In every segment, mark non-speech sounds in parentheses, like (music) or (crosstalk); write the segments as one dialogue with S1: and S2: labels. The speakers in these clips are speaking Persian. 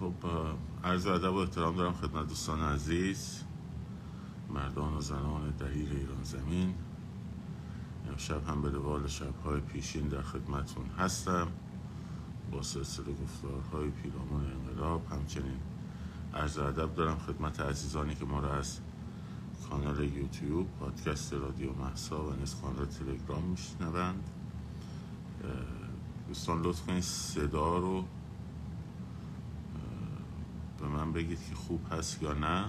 S1: خب عرض ادب و احترام دارم خدمت دوستان عزیز مردان و زنان دهیر ایران زمین. امشب هم به روال شبهای پیشین در خدمتون هستم. با سلسله گفتارهای پیرامون انقلاب همچنین عرض ادب دارم خدمت عزیزانی که ما را از کانال یوتیوب پادکست رادیو محسا و نیز کانال تلگرام میشنوند. دوستان لطف کنید صدا رو به من بگید که خوب هست یا نه.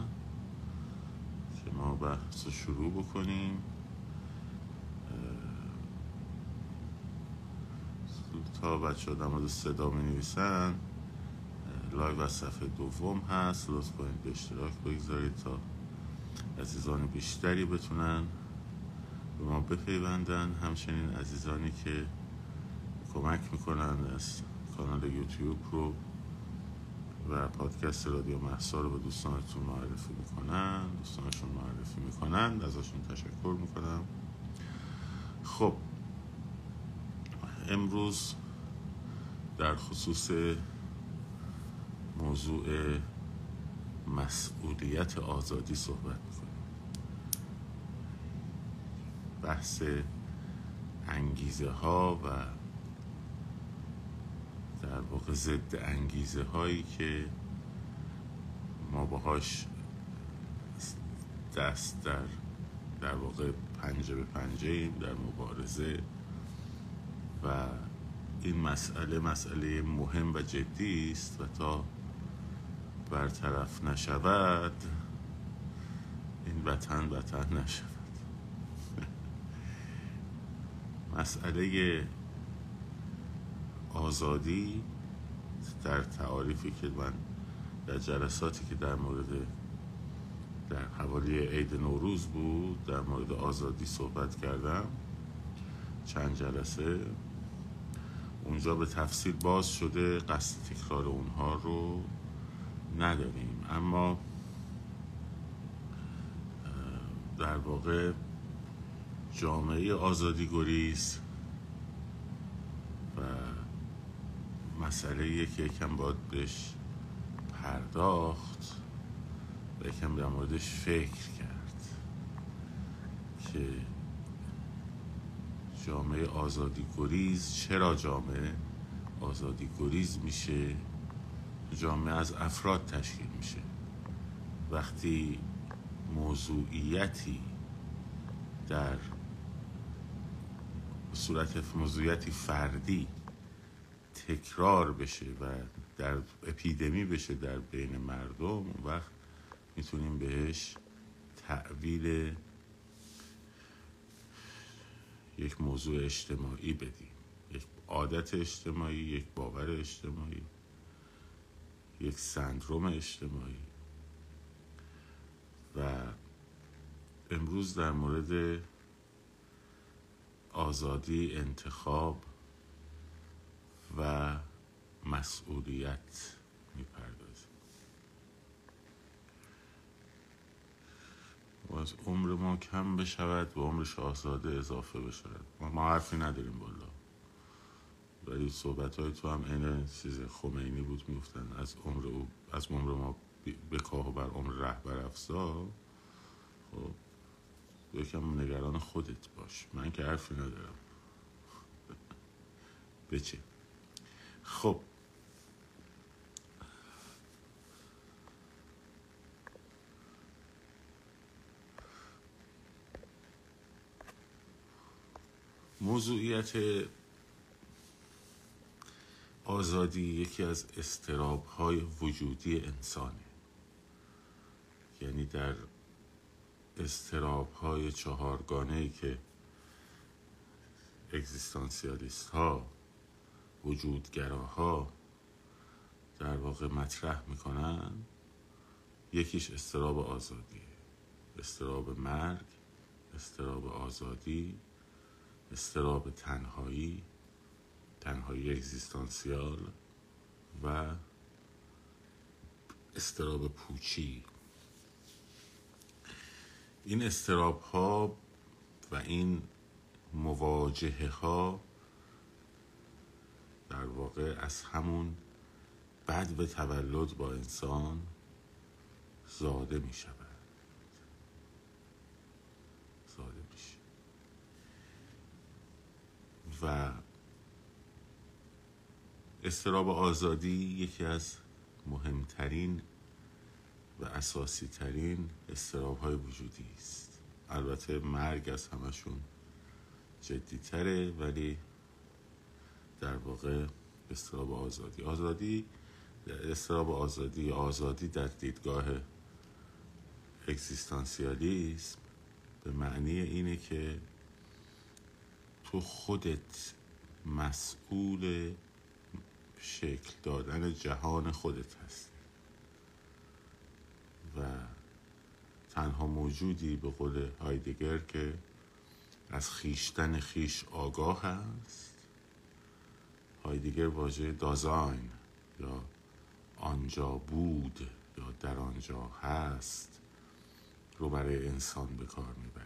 S1: که ما بحث رو شروع بکنیم. تا بچه ها در صدا می نویسن live از صفحه دوم هست. لطف کنید به اشتراک بگذارید تا عزیزان بیشتری بتونن به ما بپیوندن. همچنین عزیزانی که کمک می‌کنن از کانال یوتیوب رو و پادکست رادیو محسا رو به دوستانتون معرفی می‌کنن دوستانشون معرفی می‌کنن ازشون تشکر می‌کنم. خب امروز در خصوص موضوع مسئولیت آزادی صحبت می‌کنیم. بحث انگیزه ها و در واقع ضد انگیزه هایی که ما باهاش دست در در واقع پنجه به پنجه ایم در مبارزه. و این مسئله مسئله مهم و جدی است و تا برطرف نشود این وطن وطن نشود. (laughs) مسئله آزادی در تعاریفی که من در جلساتی که در مورد در حوالی عید نوروز بود در مورد آزادی صحبت کردم. چند جلسه. اونجا به تفصیل باز شده قصد تکرار اونها رو نداریم. اما در واقع جامعه آزادی گریز و مسئله که یکم باید بهش پرداخت و یکم در موردش فکر کرد که جامعه آزادی گریز چرا جامعه آزادی گریز میشه؟ جامعه از افراد تشکیل میشه. وقتی موضوعیتی در صورت موضوعیتی فردی تکرار بشه و در اپیدمی بشه در بین مردم اون وقت می‌تونیم بهش تعویل یک موضوع اجتماعی بدیم. یک عادت اجتماعی یک باور اجتماعی یک سندروم اجتماعی. و امروز در مورد آزادی انتخاب و مسئولیت می‌پردازیم. و عمر ما کم بشود و عمر شاهزاده اضافه بشود. ما حرفی نداریم بالا ولی صحبت های تو هم این چیز خمینی بود میفتن از عمر او از عمر ما بکاه و بر عمر رهبر افزا. خب یکم نگران خودت باش. من که حرفی ندارم. (laughs) بچه خب. موضوعیت آزادی یکی از استراب های وجودی انسانه. یعنی در استراب های چهارگانه ای که اگزیستانسیالیست ها وجودگراها در واقع مطرح می‌کنن. یکیش استراب آزادی استراب مرگ استراب آزادی استراب تنهایی تنهایی اگزیستانسیال و استراب پوچی. این استراب ها و این مواجهه ها در واقع از همون به تولد با انسان زاده می شود. زاده میشه و استراب آزادی یکی از مهمترین و اساسی ترین استراب های وجودی است. البته مرگ از همشون جدی تره ولی در واقع استراب آزادی. آزادی استراب آزادی آزادی در دیدگاه اگزیستانسیالیسم به معنی اینه که تو خودت مسئول شکل دادن جهان خودت هست و تنها موجودی به قول هایدگر که از خیشتن خیش آگاه هست. هایدگر واژه دازاین یا آنجا بود یا در آنجا هست رو برای انسان به کار می‌بره.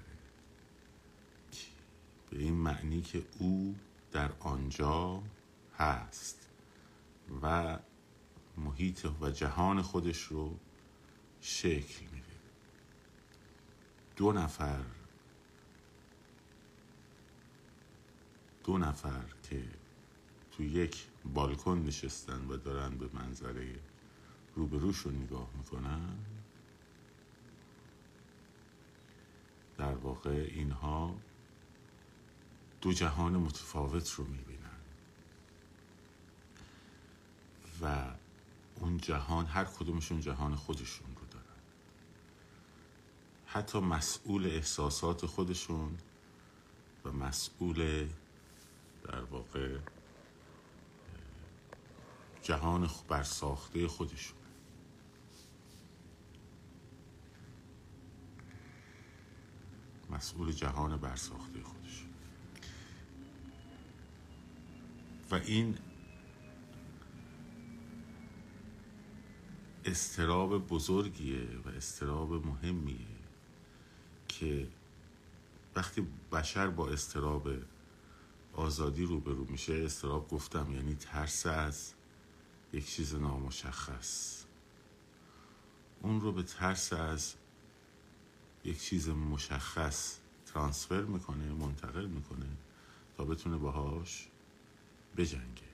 S1: به این معنی که او در آنجا هست و محیط و جهان خودش رو شکل میده. دو نفر دو نفر که تو یک بالکن نشستن و دارن به منظره روبروشون نگاه می‌کنن. در واقع اینها دو جهان متفاوت رو می‌بینن. و اون جهان هر کدومشون جهان خودشون رو دارن. حتی مسئول احساسات خودشون و مسئول در واقع جهان برساخته خودشون. مسئول جهان برساخته خودش و این استراب بزرگیه و استراب مهمیه که وقتی بشر با استراب آزادی روبرو میشه استراب گفتم یعنی ترس از یک چیز نامشخص. اون رو به ترس از یک چیز مشخص ترانسفر می‌کنه منتقل می‌کنه تا بتونه باهاش بجنگه.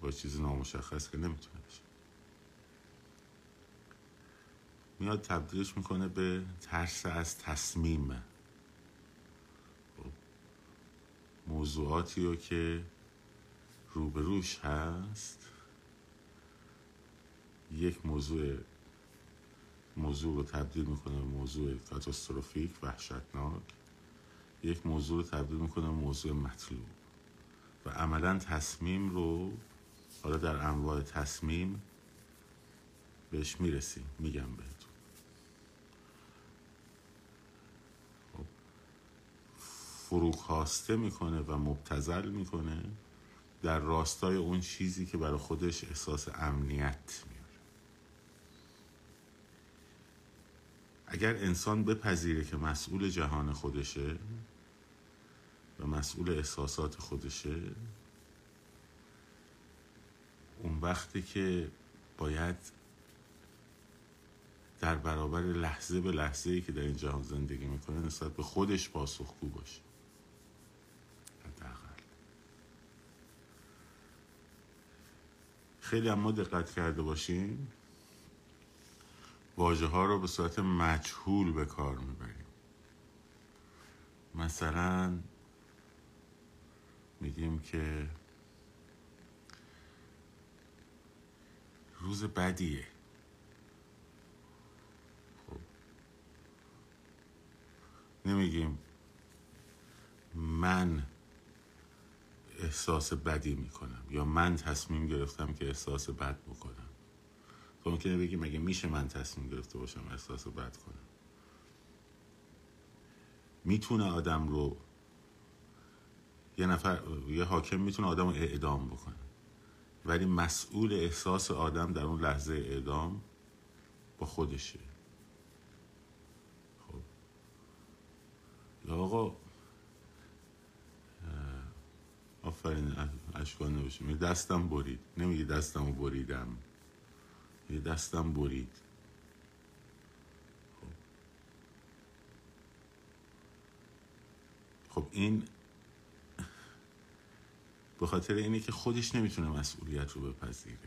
S1: با چیز نامشخص که نمی‌تونه بشه. میاد تبدیلش می‌کنه به ترس از تصمیم. خب. موضوعاتی رو که روبروش هست یک موضوع موضوع رو تبدیل می‌کنه موضوع کاتاستروفیک وحشتناک. یک موضوع رو تبدیل می‌کنه موضوع مطلوب. و عملا تصمیم رو حالا در انواع تصمیم بهش می‌رسیم. میگم بهتون. خب فروکاسته می‌کنه و مبتزل می‌کنه در راستای اون چیزی که برای خودش احساس امنیت اگر انسان بپذیره که مسئول جهان خودشه و مسئول احساسات خودشه اون وقتی که باید در برابر لحظه به لحظه ای که در این جهان زندگی می‌کنه نسبت به خودش پاسخگو باشه. خیلی اما دقت کرده باشیم. واجه ها رو به صورت مجهول به کار می‌بریم. مثلا میگیم که روز بدیه. خب. نمیگیم من احساس بدی می‌کنم یا من تصمیم گرفتم که احساس بد بکنم. ممکنه بگی مگه میشه من تصمیم گرفته باشم احساس بد کنم؟ می‌تونه آدم رو یه نفر یه حاکم می‌تونه آدم رو اعدام بکنه. ولی مسئول احساس آدم در اون لحظه اعدام با خودشه. خب. یا آقا آفرین اشکال نباشه دستم برید. نمیگه دستم رو بریدم. یه دستم برید. خب. خب این به خاطر اینه که خودش نمی‌تونه مسئولیت رو بپذیره.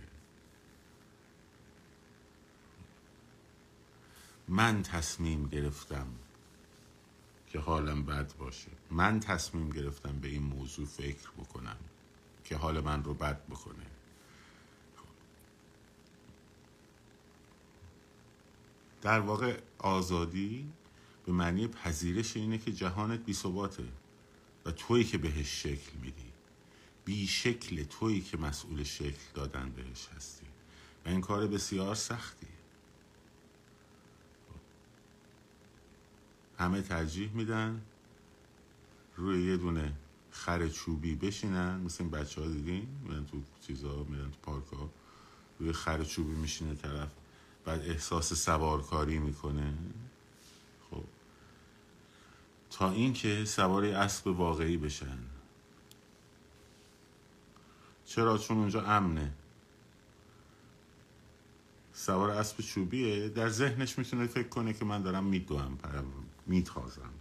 S1: من تصمیم گرفتم که حالم بد باشه. من تصمیم گرفتم به این موضوع فکر بکنم که حال من رو بد بکنه. در واقع آزادی به معنی پذیرش اینه که جهانت بی ثباته و تویی که بهش شکل میدی. بی شکل تویی که مسئول شکل دادن بهش هستی. و این کار بسیار سختی. همه ترجیح میدن روی یه دونه خر چوبی بشینن. مثل این بچه ها دیدین؟ میرن تو چیزا میرن تو پارک ها روی خر چوبی میشینه طرف. بعد احساس سوارکاری می‌کنه. خب. تا اینکه سوار اسب واقعی بشن. چرا؟ چون اونجا امنه. سوار اسب چوبیه. در ذهنش می‌تونه فکر کنه که من دارم میدوم میتازم.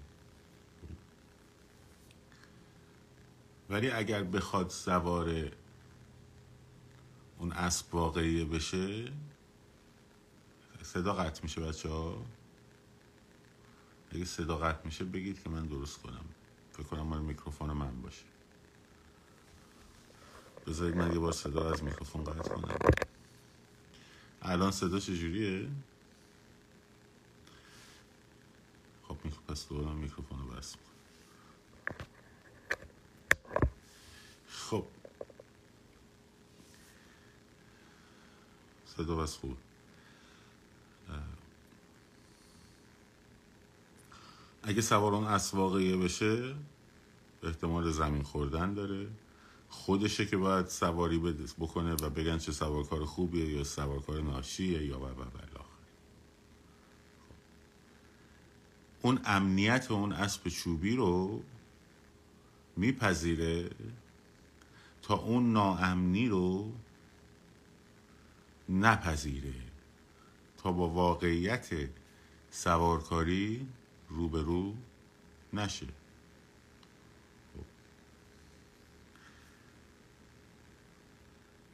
S1: ولی اگر بخواد سوار اون اسب واقعیه بشه صدا قطع میشه بچه ها اگه صدا قطع میشه بگید که من درست کنم. فکر کنم مال میکروفون من باشه. بذارید من یه بار صدا از میکروفون قطع کنم. الان صدا چجوریه؟ خب پس دوباره میکروفون رو بس خب. صدا بس خوب. اگه سوار اون اسواقیه بشه احتمال زمین خوردن داره. خودشه که باید سواری بکنه و بگن چه سوارکار خوبیه یا سوارکار ناشیه یا و و اون امنیت اون اسب چوبی رو میپذیره تا اون ناامنی رو نپذیره تا با واقعیت سوارکاری روبرو نشه.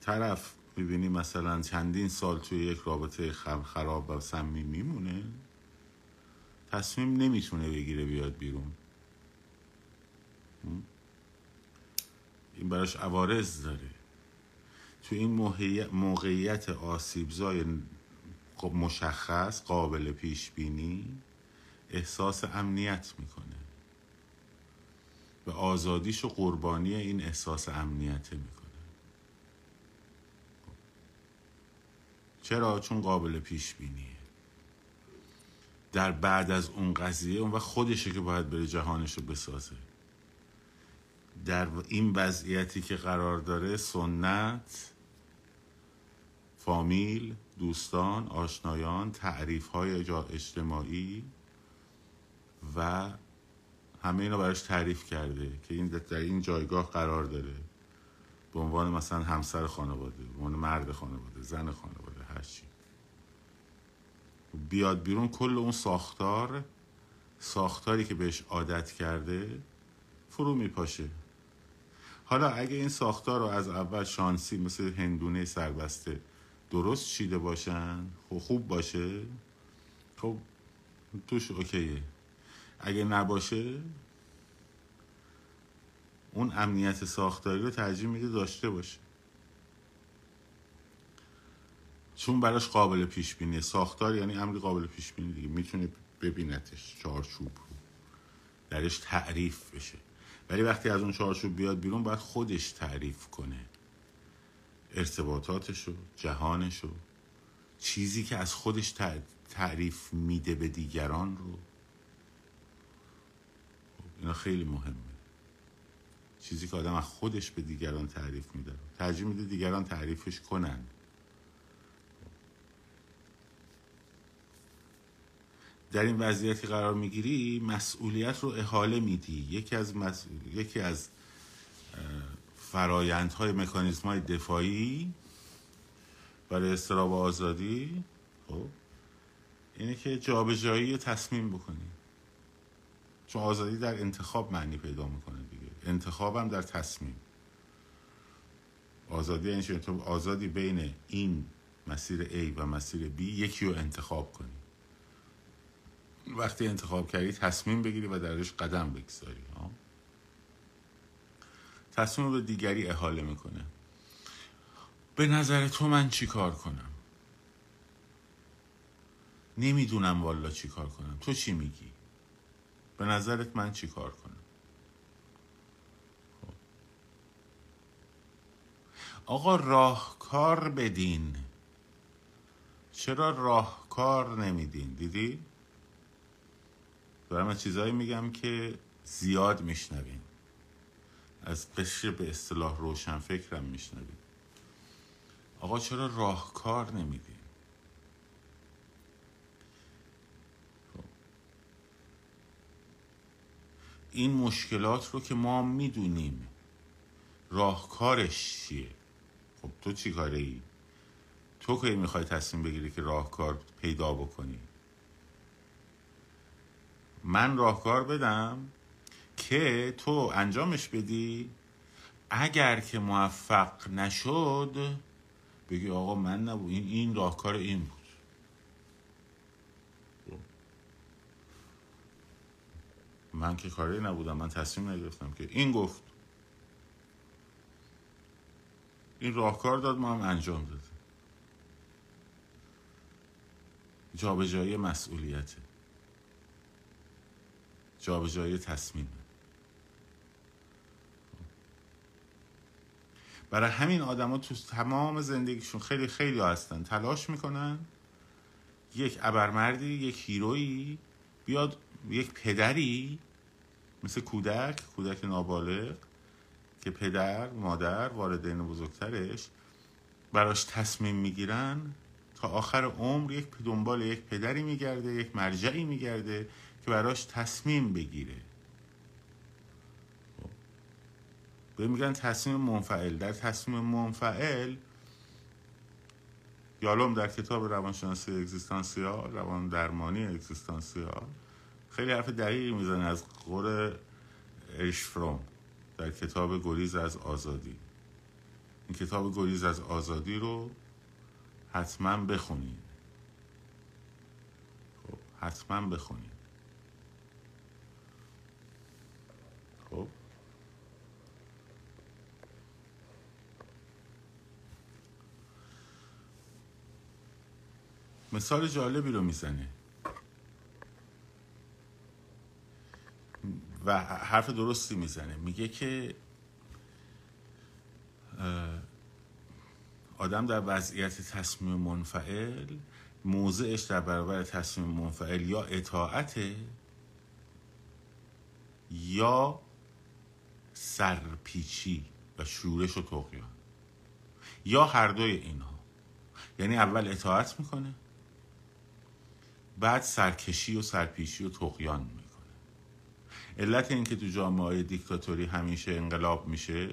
S1: طرف می‌بینی مثلا چندین سال توی یک رابطه خراب و سمی میمونه. تصمیم نمی‌تونه بگیره بیاد بیرون. این براش عوارض داره. تو این موقعیت آسیبزای خب مشخص قابل پیش بینی احساس امنیت می‌کنه. و آزادیش و قربانی این احساس امنیت می‌کنه. چرا؟ چون قابل پیش بینیه. در بعد از اون قضیه اون و خودشه که باید بره جهانش رو بسازه. در این وضعیتی که قرار داره سنت فامیل دوستان آشنایان تعریف های اجتماعی و همه اینا براش تعریف کرده که این در این جایگاه قرار داره به عنوان مثلا همسر خانواده به عنوان مرد خانواده زن خانواده هر چی. بیاد بیرون کل اون ساختار ساختاری که بهش عادت کرده فرو میپاشه. حالا اگه این ساختار رو از اول شانسی مثل هندونه سربسته درست چیده باشن خب خوب باشه. خب توش اوکیه. اگه نباشه اون امنیت ساختاری رو ترجیح میده داشته باشه. چون براش قابل پیش بینی ساختار یعنی امری قابل پیش بینی دیگه. می‌تونه ببینتش چارچوب رو. درش تعریف بشه. ولی وقتی از اون چارچوب بیاد بیرون باید خودش تعریف کنه. ارتباطاتشو جهانشو. چیزی که از خودش تعریف میده به دیگران رو. اینا خیلی مهمه. چیزی که آدم از خودش به دیگران تعریف میده. ترجیح میده دیگران تعریفش کنن. در این وضعیتی قرار می‌گیری مسئولیت رو احاله میدی. یکی از, یکی از فرایندهای مکانیزم های دفاعی برای استراب آزادی خب اینه که جابجایی تصمیم بکنی. چون آزادی در انتخاب معنی پیدا می‌کنه دیگه. انتخابم در تصمیم. آزادی یعنی تو آزادی بین این مسیر A و مسیر B یکی رو انتخاب کنی. وقتی انتخاب کردی تصمیم بگیری و درش قدم بگذاری تصمیم به دیگری احاله می‌کنه. به نظر تو من چی کار کنم؟ نمی‌دونم والا چی کار کنم. تو چی میگی؟ به نظرت من چی کار کنم؟ خب. آقا راهکار بدین. چرا راهکار نمیدین؟ دیدی؟ دارم از چیزایی میگم که زیاد میشنوین. از قشر به اصطلاح روشن فکرم میشنوین. آقا چرا راهکار نمیدین؟ این مشکلات رو که ما می‌دونیم. راهکارش چیه؟ خب تو چی کاره ای؟ تو که می‌خوای تصمیم بگیری که راهکار پیدا بکنی؟ من راهکار بدم که تو انجامش بدی. اگر که موفق نشد بگی آقا من نبود. این, این راهکار این بود. من که کاری نبودم من تصمیم نگرفتم که این گفت. این راهکار داد ما هم انجام دادیم. جابجایی مسئولیته جابجایی تصمیم. برای همین آدما تو تمام زندگیشون خیلی خیلی هستن تلاش می‌کنن یک ابرمردی یک هیرویی بیاد یک پدری مثل کودک کودک نابالغ که پدر مادر والدین بزرگترش براش تصمیم می‌گیرن تا آخر عمر یک دنبال یک پدری میگرده یک مرجعی میگرده که براش تصمیم بگیره. به میگن تصمیم منفعل. در تصمیم منفعل یالوم در کتاب روانشناسی اگزیستانسیال روان درمانی اگزیستانسیال خیلی حرف دقیقی می‌زنه از قول اشفروم در کتاب گریز از آزادی. این کتاب گریز از آزادی رو حتما بخونید. خب حتما بخونید. خب. مثال جالبی رو می‌زنه. و حرف درستی می‌زنه. میگه که آدم در وضعیت تصمیم منفعل موضعش در برابر تصمیم منفعل یا اطاعت یا سرپیچی و شورش و تقیان. یا هر دوی اینها. یعنی اول اطاعت می‌کنه بعد سرکشی و سرپیچی و تقیان می‌کنه. علت اینکه تو جامعه های دیکتاتوری همیشه انقلاب میشه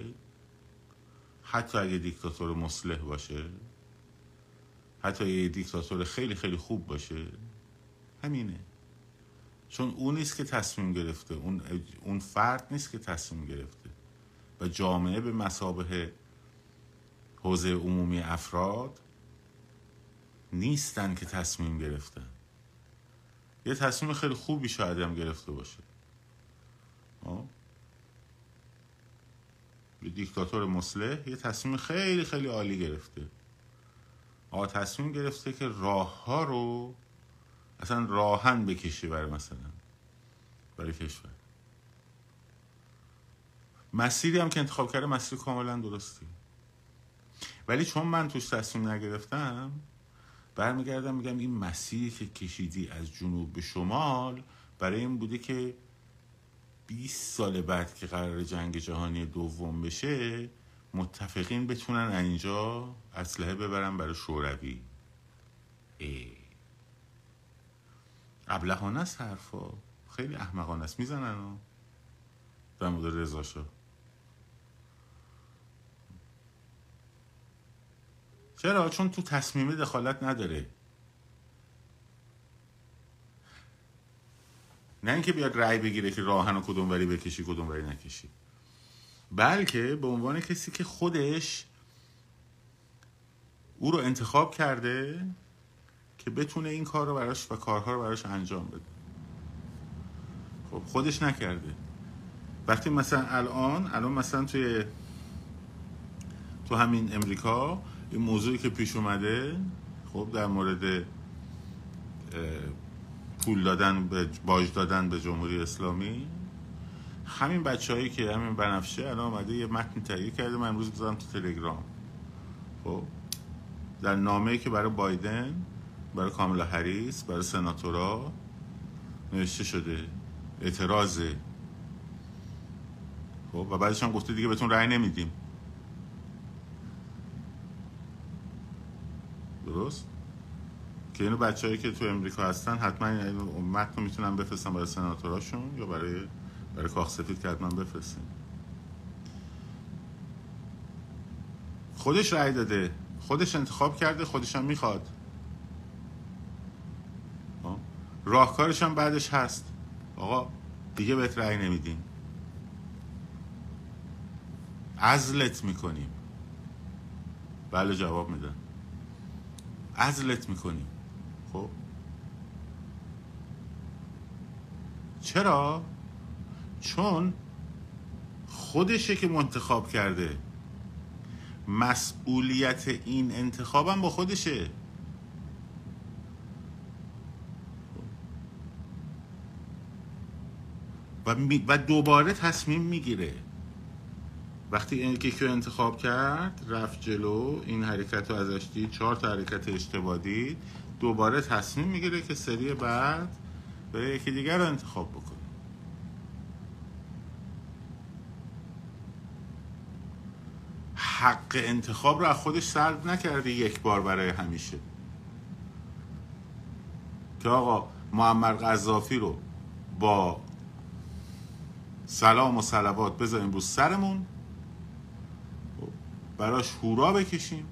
S1: حتی اگه دیکتاتور مصلح باشه حتی یه دیکتاتور خیلی خیلی خوب باشه همینه. چون اون نیست که تصمیم گرفته اون, اون فرد نیست که تصمیم گرفته. و جامعه به مسابه حوزه عمومی افراد نیستن که تصمیم گرفتن. یه تصمیم خیلی خوبی شاید هم گرفته باشه. دیکتاتور مسلح یه تصمیم خیلی خیلی عالی گرفته. آقا تصمیم گرفته که راه ها رو اصلا راهن بکشی برای مثلا برای کشور. مسیری هم که انتخاب کرده مسیر کاملا درستی ولی چون من توش تصمیم نگرفتم برمیگردم میگم این مسیری که کشیدی از جنوب به شمال برای این بوده که 20 سال بعد که قرار جنگ جهانی دوم بشه متفقین بتونن اینجا اسلحه ببرن برای شوروی. ابلهانه است حرفا. خیلی احمقانه است. می‌زنن در مورد رضا چرا؟ چون تو تصمیمه دخالت نداره. نه اینکه بیاد رأی بگیره که راهن و کدوم وری بکشی کدوم وری نکشی. بلکه به عنوان کسی که خودش او رو انتخاب کرده که بتونه این کار رو براش و کارها رو براش انجام بده. خب خودش نکرده. وقتی مثلا الان الان مثلا توی تو همین امریکا این موضوعی که پیش اومده خب در مورد پول دادن به باج دادن به جمهوری اسلامی. همین هایی که همین بنفشه الان آمده یه متن تهیه کرده. من امروز بذارم تو تلگرام. خب؟ در نامه که برای بایدن برای کاملا هریس برای سناتورا نوشته شده. اعتراضه خب؟ و بعدش هم گفته دیگه بهتون رأی نمیدیم. درست؟ که اینو بچههایی که تو امریکا هستن حتما این متن رو می‌تونن بفرستن برای سناتوراشون یا برای برای کاخ سفید که حتما بفرستن. خودش رأی داده. خودش انتخاب کرده خودش هم می‌خواد. خب؟ راهکارش هم بعدش هست. آقا دیگه بهت رأی نمیدیم. ازلت می‌کنیم. بله جواب میدن. ازلت می‌کنیم خب چرا؟ چون خودشه که منتخاب کرده. مسئولیت این انتخابم با خودشه. و, و دوباره تصمیم می‌گیره. وقتی این که انتخاب کرد رفت جلو این حرکت رو ازش دید چهار تا حرکت اشتباه دید دوباره تصمیم می‌گیره که سری بعد به یکی دیگر رو انتخاب بکنه حق انتخاب رو از خودش سرد نکرده یک بار برای همیشه. که آقا معمر قذافی رو با سلام و سلوات بذاریم رو سرمون براش هورا بکشیم.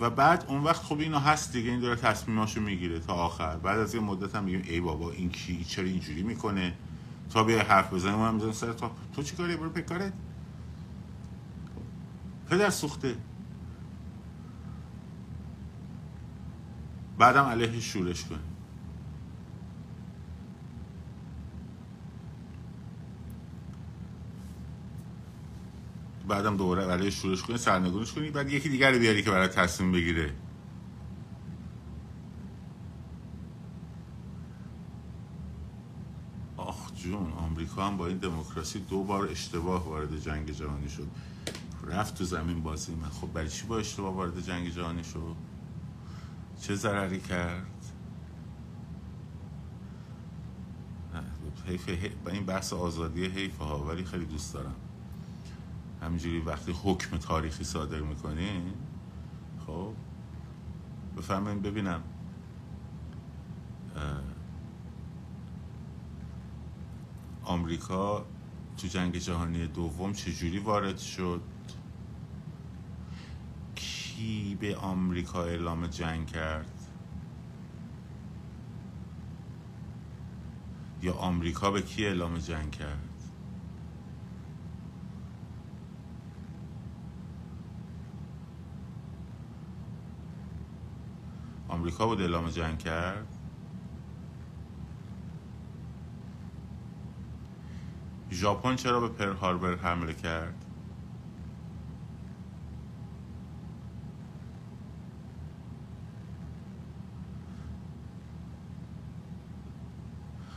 S1: و بعد اون وقت خب اینو هست دیگه این داره تصمیماشو می‌گیره تا آخر. بعد از یه مدت هم میگیم ای بابا این کی چرا اینجوری می‌کنه؟ تا بیا حرف بزنیم ما هم سر تا تو چی کاری؟ برو پکارت پدر سوخته. بعدم علیه شورش کنیم بعدم دوباره برای شورش کنی سرنگونش کنی بعد یکی دیگر بیاری که برای تصمیم بگیره. آخ جون آمریکا هم با این دموکراسی دو بار اشتباه وارد جنگ جهانی شد. رفت تو زمین بازی من. خب برای چی با اشتباه وارد جنگ جهانی شد؟ چه ضرری کرد؟ حیف این بحث آزادی حیف ها ولی خیلی دوست دارم. همینجوری وقتی حکم تاریخی صادر می‌کنین خب بفرمایید ببینم آمریکا تو جنگ جهانی دوم چجوری وارد شد؟ کی به آمریکا اعلام جنگ کرد؟ یا آمریکا به کی اعلام جنگ کرد؟ آمریکا بود اعلام جنگ کرد؟ ژاپن چرا به پر هاربر حمله کرد؟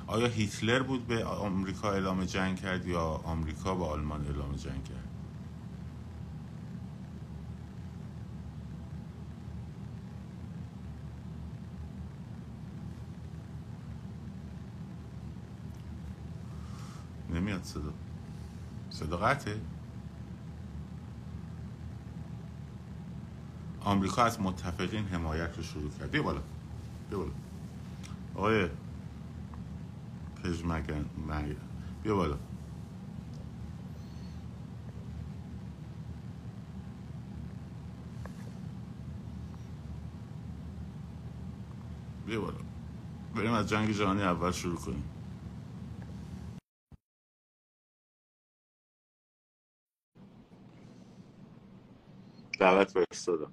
S1: آیا هیتلر بود به آمریکا اعلام جنگ کرد یا آمریکا به آلمان اعلام جنگ کرد؟ نمیاد صدا. صدا قطعه. آمریکا از متفقین حمایت رو شروع کرد. بیا بالا. بیا بالا. آقای می. بیا بالا. بیا بالا. بریم از جنگ جهانی اول شروع کنیم. دعوت فرستادم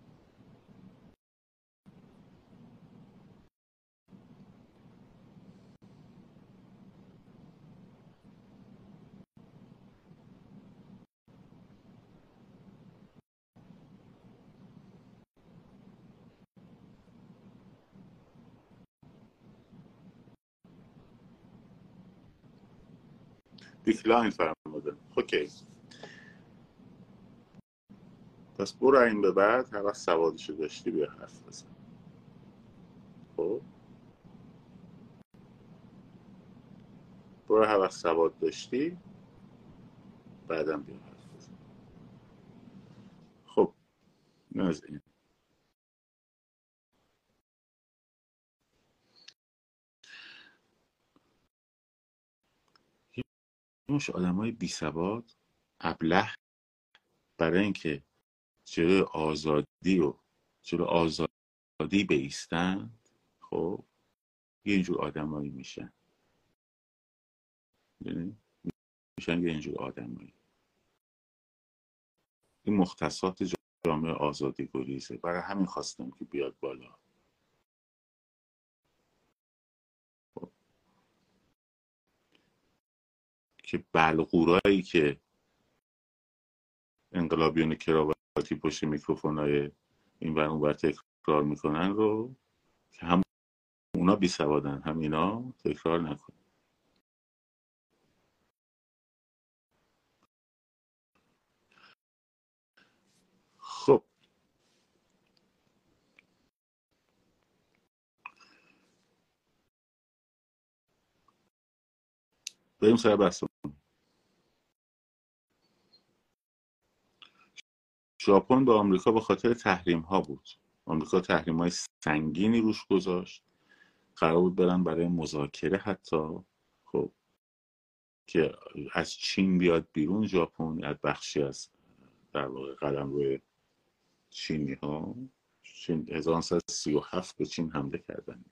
S1: دیکلاین فرموده اوکی پس برو این به بعد هر وقت سوادشو داشتی بیا حرف بزن. خب؟ برو هر وقت سواد داشتی بعدم بیا حرف بزن. خب از این. مش آدم های بی سواد ابله برای اینکه جلوی آزادی و جلو آزادی بیستن خب یه اینجور آدمایی میشن. میشن یه اینجور آدمایی. این مختصات جامعه آزادی گریزه برای همین خواستم که بیاد بالا. خب. که بلغورایی که انقلابیون کراواتی پشت میکروفون های این ور اونور تکرار می‌کنن رو که هم اونا بی سوادن هم اینا تکرار نکن خب. بریم سر بحث ژاپن به آمریکا به خاطر تحریم ها بود. آمریکا تحریم های سنگینی روش گذاشت. قرار بود برن برای مذاکره حتی. خب که از چین بیاد بیرون ژاپن از بخشی از در واقع قدم روی چینی ها چین 1937 به چین حمله کردن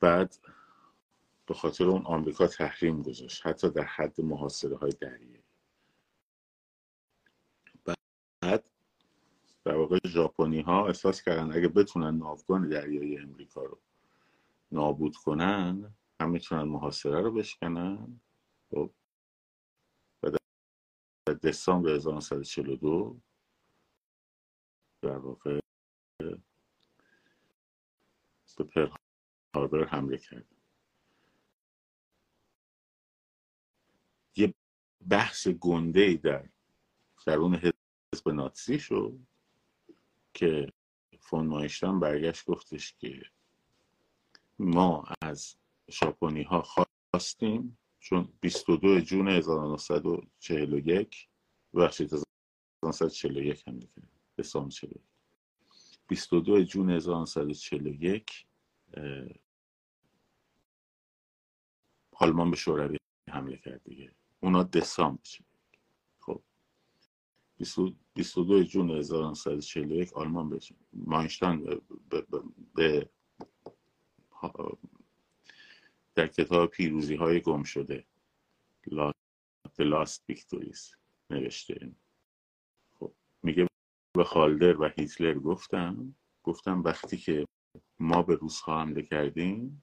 S1: بعد به خاطر اون آمریکا تحریم گذاشت. حتی در حد محاصره های دریایی بعد در واقع ژاپنی ها احساس کردن اگه بتونن ناوگان دریایی امریکا رو نابود کنن هم می‌تونن محاصره رو بشکنن. خب. و در دسامبر 1942 در واقع به پر هاربر حمله کرد. یه بحث گنده در درون حزب ناتسی شد. که فون مایشتان برگشت گفتش که ما از ژاپنی ها خواستیم چون 22 جون 1941 بخشید 1941 هم دیگه دسامبر 41 22 جون 1941 آلمان به شوروی حمله کرد دیگه. اونا دسامبر 22 جون 1941 آلمان به ماینشتاین به, در کتاب پیروزی های گم شده. The Last Victories نوشته. خب میگه به خالدر و هیتلر گفتم. گفتم وقتی که ما به روس ها حمله کردیم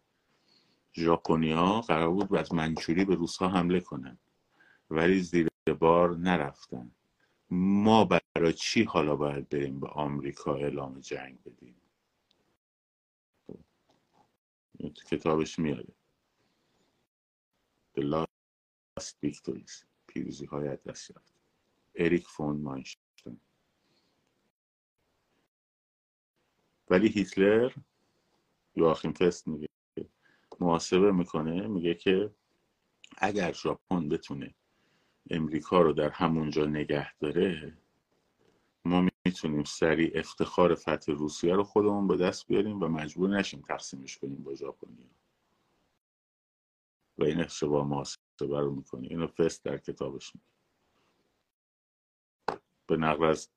S1: ژاپنی قرار بود از منچوری به روس ها حمله کنن ولی زیر بار نرفتن. ما برای چی حالا باید بریم به آمریکا اعلام جنگ بدیم؟ تو کتابش میاره. The Last Victories. پیروزی های دست یافت. اریک فون ماینشتاین ولی هیتلر یواخیم فست میگه محاسبه می‌کنه میگه که اگر ژاپن بتونه امریکا رو در همونجا نگه داره ما می‌تونیم سریع افتخار فتح روسیه رو خودمون به دست بیاریم و مجبور نشیم تقسیمش کنیم با ژاپنیا. و این اشتباه محاسبه رو می‌کنه. اینو فست در کتابش میگه. به نقل از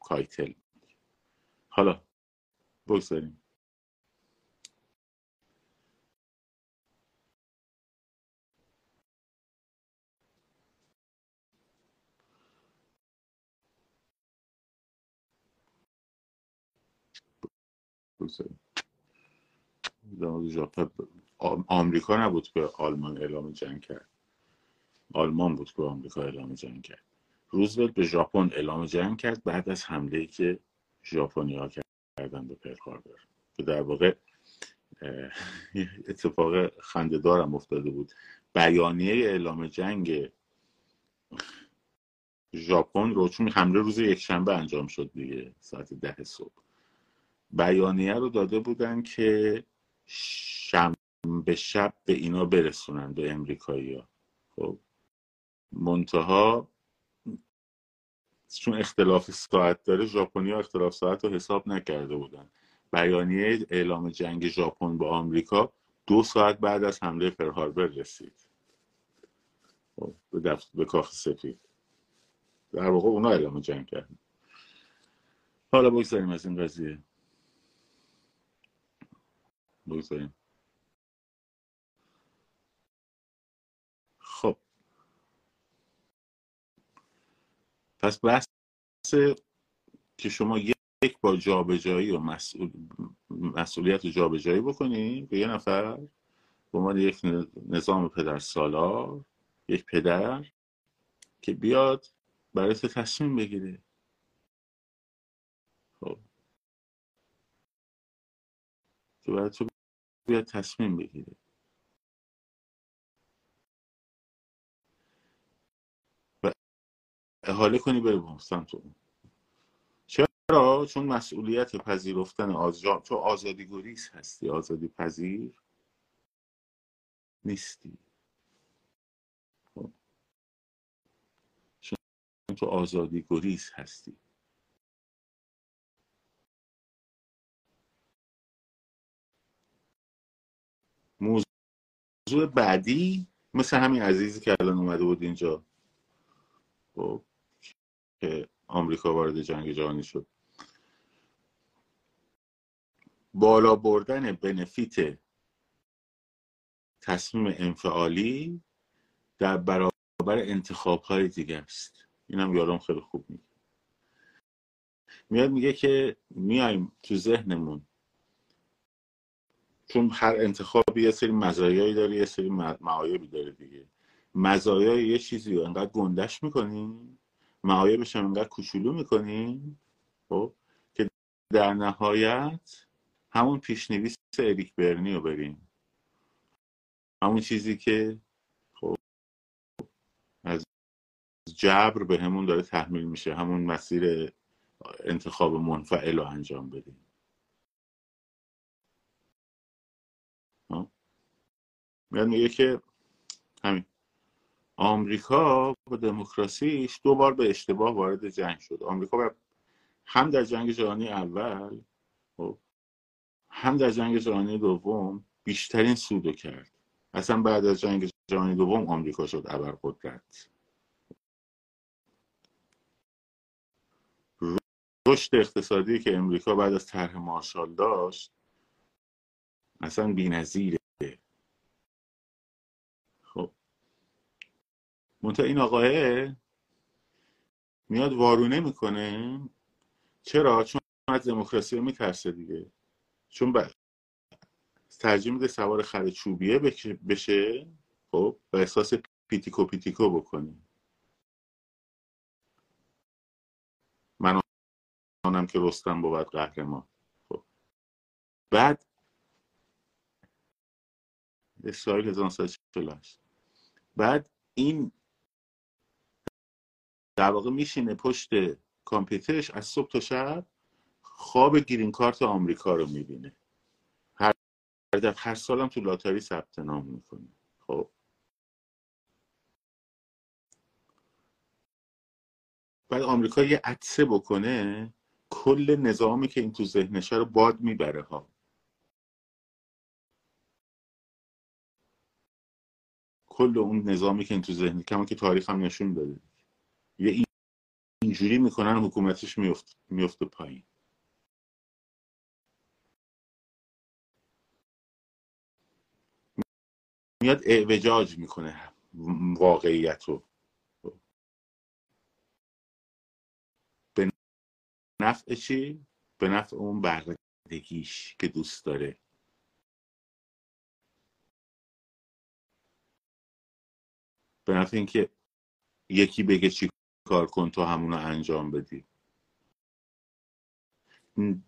S1: کایتل حالا بگذاریم. آمریکا نبود که آلمان اعلام جنگ کرد. آلمان بود که آمریکا اعلام جنگ کرد. روزولت به ژاپن اعلام جنگ کرد بعد از حمله که ژاپنیا کردن به پرل هاربر. که در واقع اتفاق خندهدارم افتاده بود. بیانیه اعلام جنگ ژاپن رو چون حمله روز یکشنبه انجام شد دیگه ساعت ده صبح. بیانیه رو داده بودن که شنبه شب به اینا برسونن به امریکایی ها خب منتها چون اختلاف ساعت داره ژاپنیا اختلاف ساعت رو حساب نکرده بودن. بیانیه اعلام جنگ ژاپن با آمریکا دو ساعت بعد از حمله پرهاربر رسید. خب، به, به کاخ سفید. در واقع اونا اعلام جنگ کردن. حالا بگذاریم از این قضیه. بگذاریم خب. پس بحث که شما یک با جابجایی و مسئول... مسئولیت جابجایی بکنی به یه نفر به عنوان یک نظام پدر سالار یک پدر که بیاد برای تو تصمیم بگیره. خب. که برای تو بیاد تصمیم بگیره. و احاله کنی بره سمت اون. چرا؟ چون مسئولیت پذیرفتن آزاد تو آزادی گریز هستی. آزادی پذیر نیستی. خب. چون تو آزادی گریز هستی. موضوع بعدی مثل همین عزیزی که الان اومده بود اینجا. خب که آمریکا وارد جنگ جهانی شد. بالا بردن بنفیت تصمیم انفعالی در برابر انتخاب های دیگه است. این هم یارم خیلی خوب میگه. میاد میگه که میایم تو ذهنمون چون هر انتخابی یه سری مزایایی داره یه سری معایبی داره دیگه. مزایای یه چیزی رو انقدر گندش می‌کنیم معایبش هم انقدر کوچولو می‌کنیم خب که در نهایت همون پیشنویس اریک برنی رو بریم همون چیزی که خب از جبر به همون داره تحمیل میشه همون مسیر انتخاب منفعل رو انجام بدیم میاد میگه که همین. آمریکا با دموکراسیش دو بار به اشتباه وارد جنگ شد. آمریکا هم در جنگ جهانی اول خب هم در جنگ جهانی دوم بیشترین سودو کرد. اصلا بعد از جنگ جهانی دوم آمریکا شد ابرقدرت. رشد اقتصادی که امریکا بعد از طرح مارشال داشت اصلا بی‌نظیره خب منتها این آقاه میاد وارونه می‌کنه. چرا؟ چون از دموکراسی میترسه دیگه. چون ب... ترجیح میده سوار خر چوبیه بشه خب و احساس پیتیکو پیتیکو بکنی من آنم که رستم بود قهرمان. خب. بعد اسرائیل 1948 بعد این در واقع میشینه پشت کامپیوترش از صبح تا شب خواب گرین کارت آمریکا رو می‌بینه. هر در هر سالم تو لاتاری ثبت نام می‌کنه. خب. بعد آمریکا یه عدسه بکنه کل نظامی که این تو ذهنشه رو باد می‌بره ها. کل اون نظامی که این تو ذهن کما که تاریخ هم نشون داده. یه اینجوری می‌کنن حکومتش میفته میفت پایین. میاد اعوجاج می‌کنه واقعیت رو به نفع چی؟ به نفع اون بردگیش که دوست داره. به نفع اینکه یکی بگه چی کار کن تو همونو انجام بدی.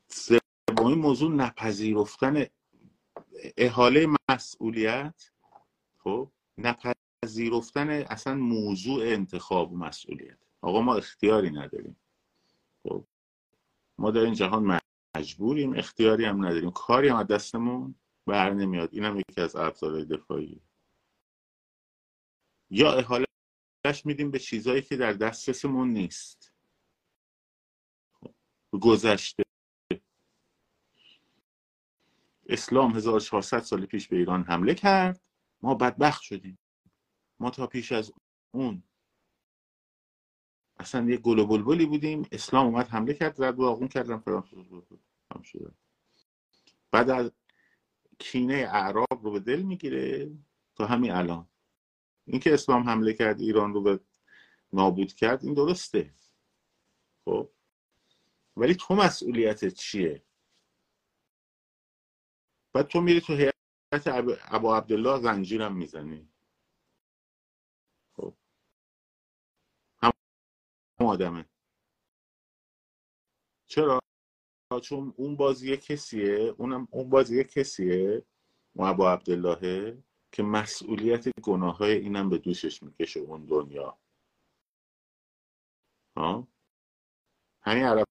S1: سومین موضوع نپذیرفتن احاله مسئولیت. خب نپذیرفتن اصلا موضوع انتخاب و مسئولیت. آقا ما اختیاری نداریم. خب ما در این جهان مجبوریم اختیاری هم نداریم. کاری هم از دستمون بر نمیاد. اینم یکی از ابزارهای دفاعی. یا احالش میدیم به چیزهایی که در دسترسمون نیست. گذشته. اسلام 1400 سال پیش به ایران حمله کرد. ما بدبخت شدیم. ما تا پیش از اون اصلا یه گل و بلبلی بودیم. اسلام اومد حمله کرد زد و آقون کردن هم شده بعد از کینه اعراب رو به دل می‌گیره تا همین الان. اینکه اسلام حمله کرد ایران رو به نابود کرد این درسته. خب؟ ولی تو مسئولیتت چیه؟ بعد تو میری تو هیئت ابا عبدالله زنجیرم می‌زنی. خب؟ هم آدمه. چرا؟ چون اون بازی کسیه اونم اون بازی کسیه ابا عبدالله. که مسئولیت گناه های اینم به دوشش می‌کشه اون دنیا. ها؟ همین عرب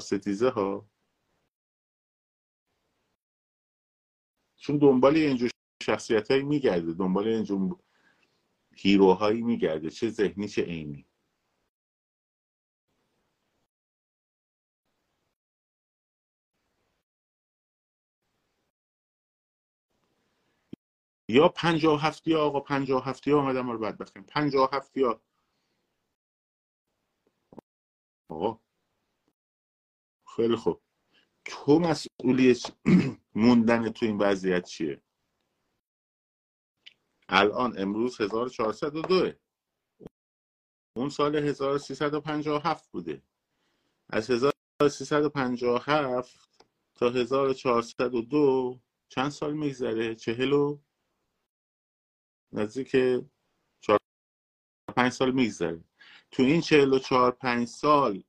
S1: ستیزه ها. چون دنبال اینجور شخصیت هایی میگرده دنبال اینجور هیروهایی میگرده چه ذهنی چه عینی. یا پنجاه هفتی آقا پنجاه هفتی ها آمدن ما رو بد بخیم پنجاه هفتی ها. آقا. خیلی خوب. تو مسئولیت (clears throat) موندن تو این وضعیت چیه؟ الان امروز 1402 اون سال 1357 بوده. از 1357 تا 1402 چند سال میگذره؟ چهلو نزدیک چهار پنج سال میگذره. تو این چهل و چهار پنج سال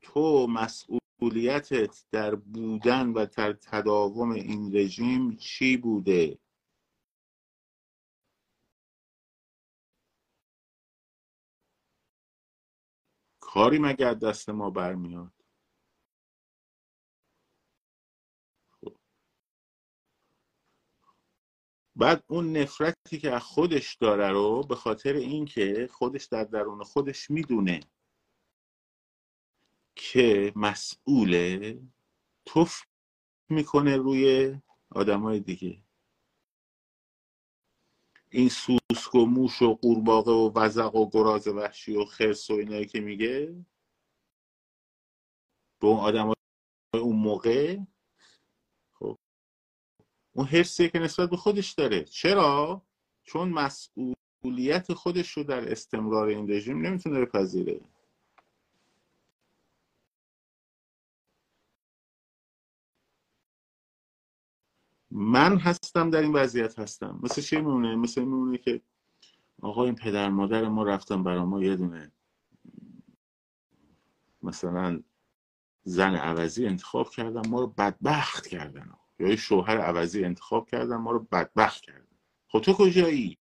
S1: تو مسئولیتت در بودن و در تداوم این رژیم چی بوده؟ کاری مگر دست ما برمیاد؟ بعد اون نفرتی که از خودش داره رو به خاطر اینکه خودش در درون خودش می‌دونه که مسئوله توف می‌کنه روی آدمای دیگه. این سوسک و موش و قورباغه و وزق و گراز وحشی و خرس و اینایی که میگه به اون آدم اون موقع اون حسیه که نسبت به خودش داره. چرا؟ چون مسئولیت خودش رو در استمرار این رژیم نمی‌تونه بپذیره. من هستم در این وضعیت هستم. مثل چی میمونه؟ مثل میمونه که آقا این پدر مادر ما رفتن برای ما یه دونه مثلا زن عوضی انتخاب کردن ما رو بدبخت کردن. یا شوهر عوضی انتخاب کردن ما رو بدبخت کردن. خب تو کجایی؟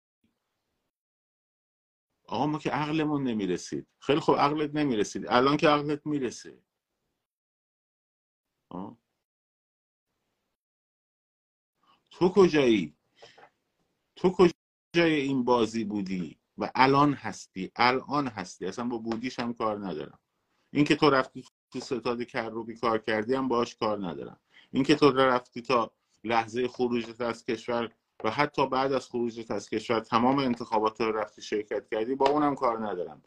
S1: آقا ما که عقلمون نمی‌رسید. خیلی خوب عقلت نمی‌رسید. الان که عقلت می‌رسه. آه. تو کجایی؟ تو کجای این بازی بودی؟ و الان هستی. الان هستی. اصلا با بودیش هم کار ندارم. اینکه تو رفتی تو ستاد کروبی کار کردی هم باش کار ندارم. اینکه تو رفتی تا لحظه خروجت از کشور و حتی بعد از خروجت از کشور تمام انتخابات رو رفتی شرکت کردی با اونم کار ندارم.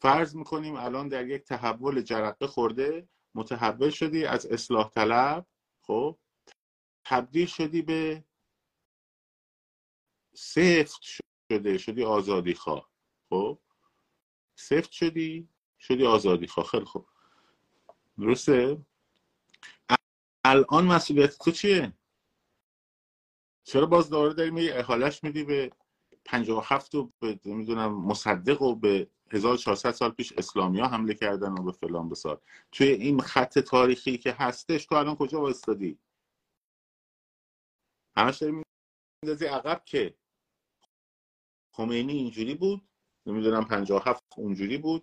S1: فرض می‌کنیم الان در یک تحول جرقه خورده متحول شدی از اصلاح طلب خب؟ تبدیل شدی به سفت شده شدی آزادی خواه خب؟ سفت شدی شدی آزادی خواه خیلی خوب. درسته؟ الان مسئولیت تو چیه؟ چرا باز دوباره داری؟ میری احالش میدی به 57 و به نمی‌دونم مصدق و به 1400 سال پیش اسلامیا حمله کردن و به فلان بسار توی این خط تاریخی که هستش تو الان کجا وایستادی؟ همش داری میندازی عقب که خمینی اینجوری بود نمی‌دونم 57 اونجوری بود.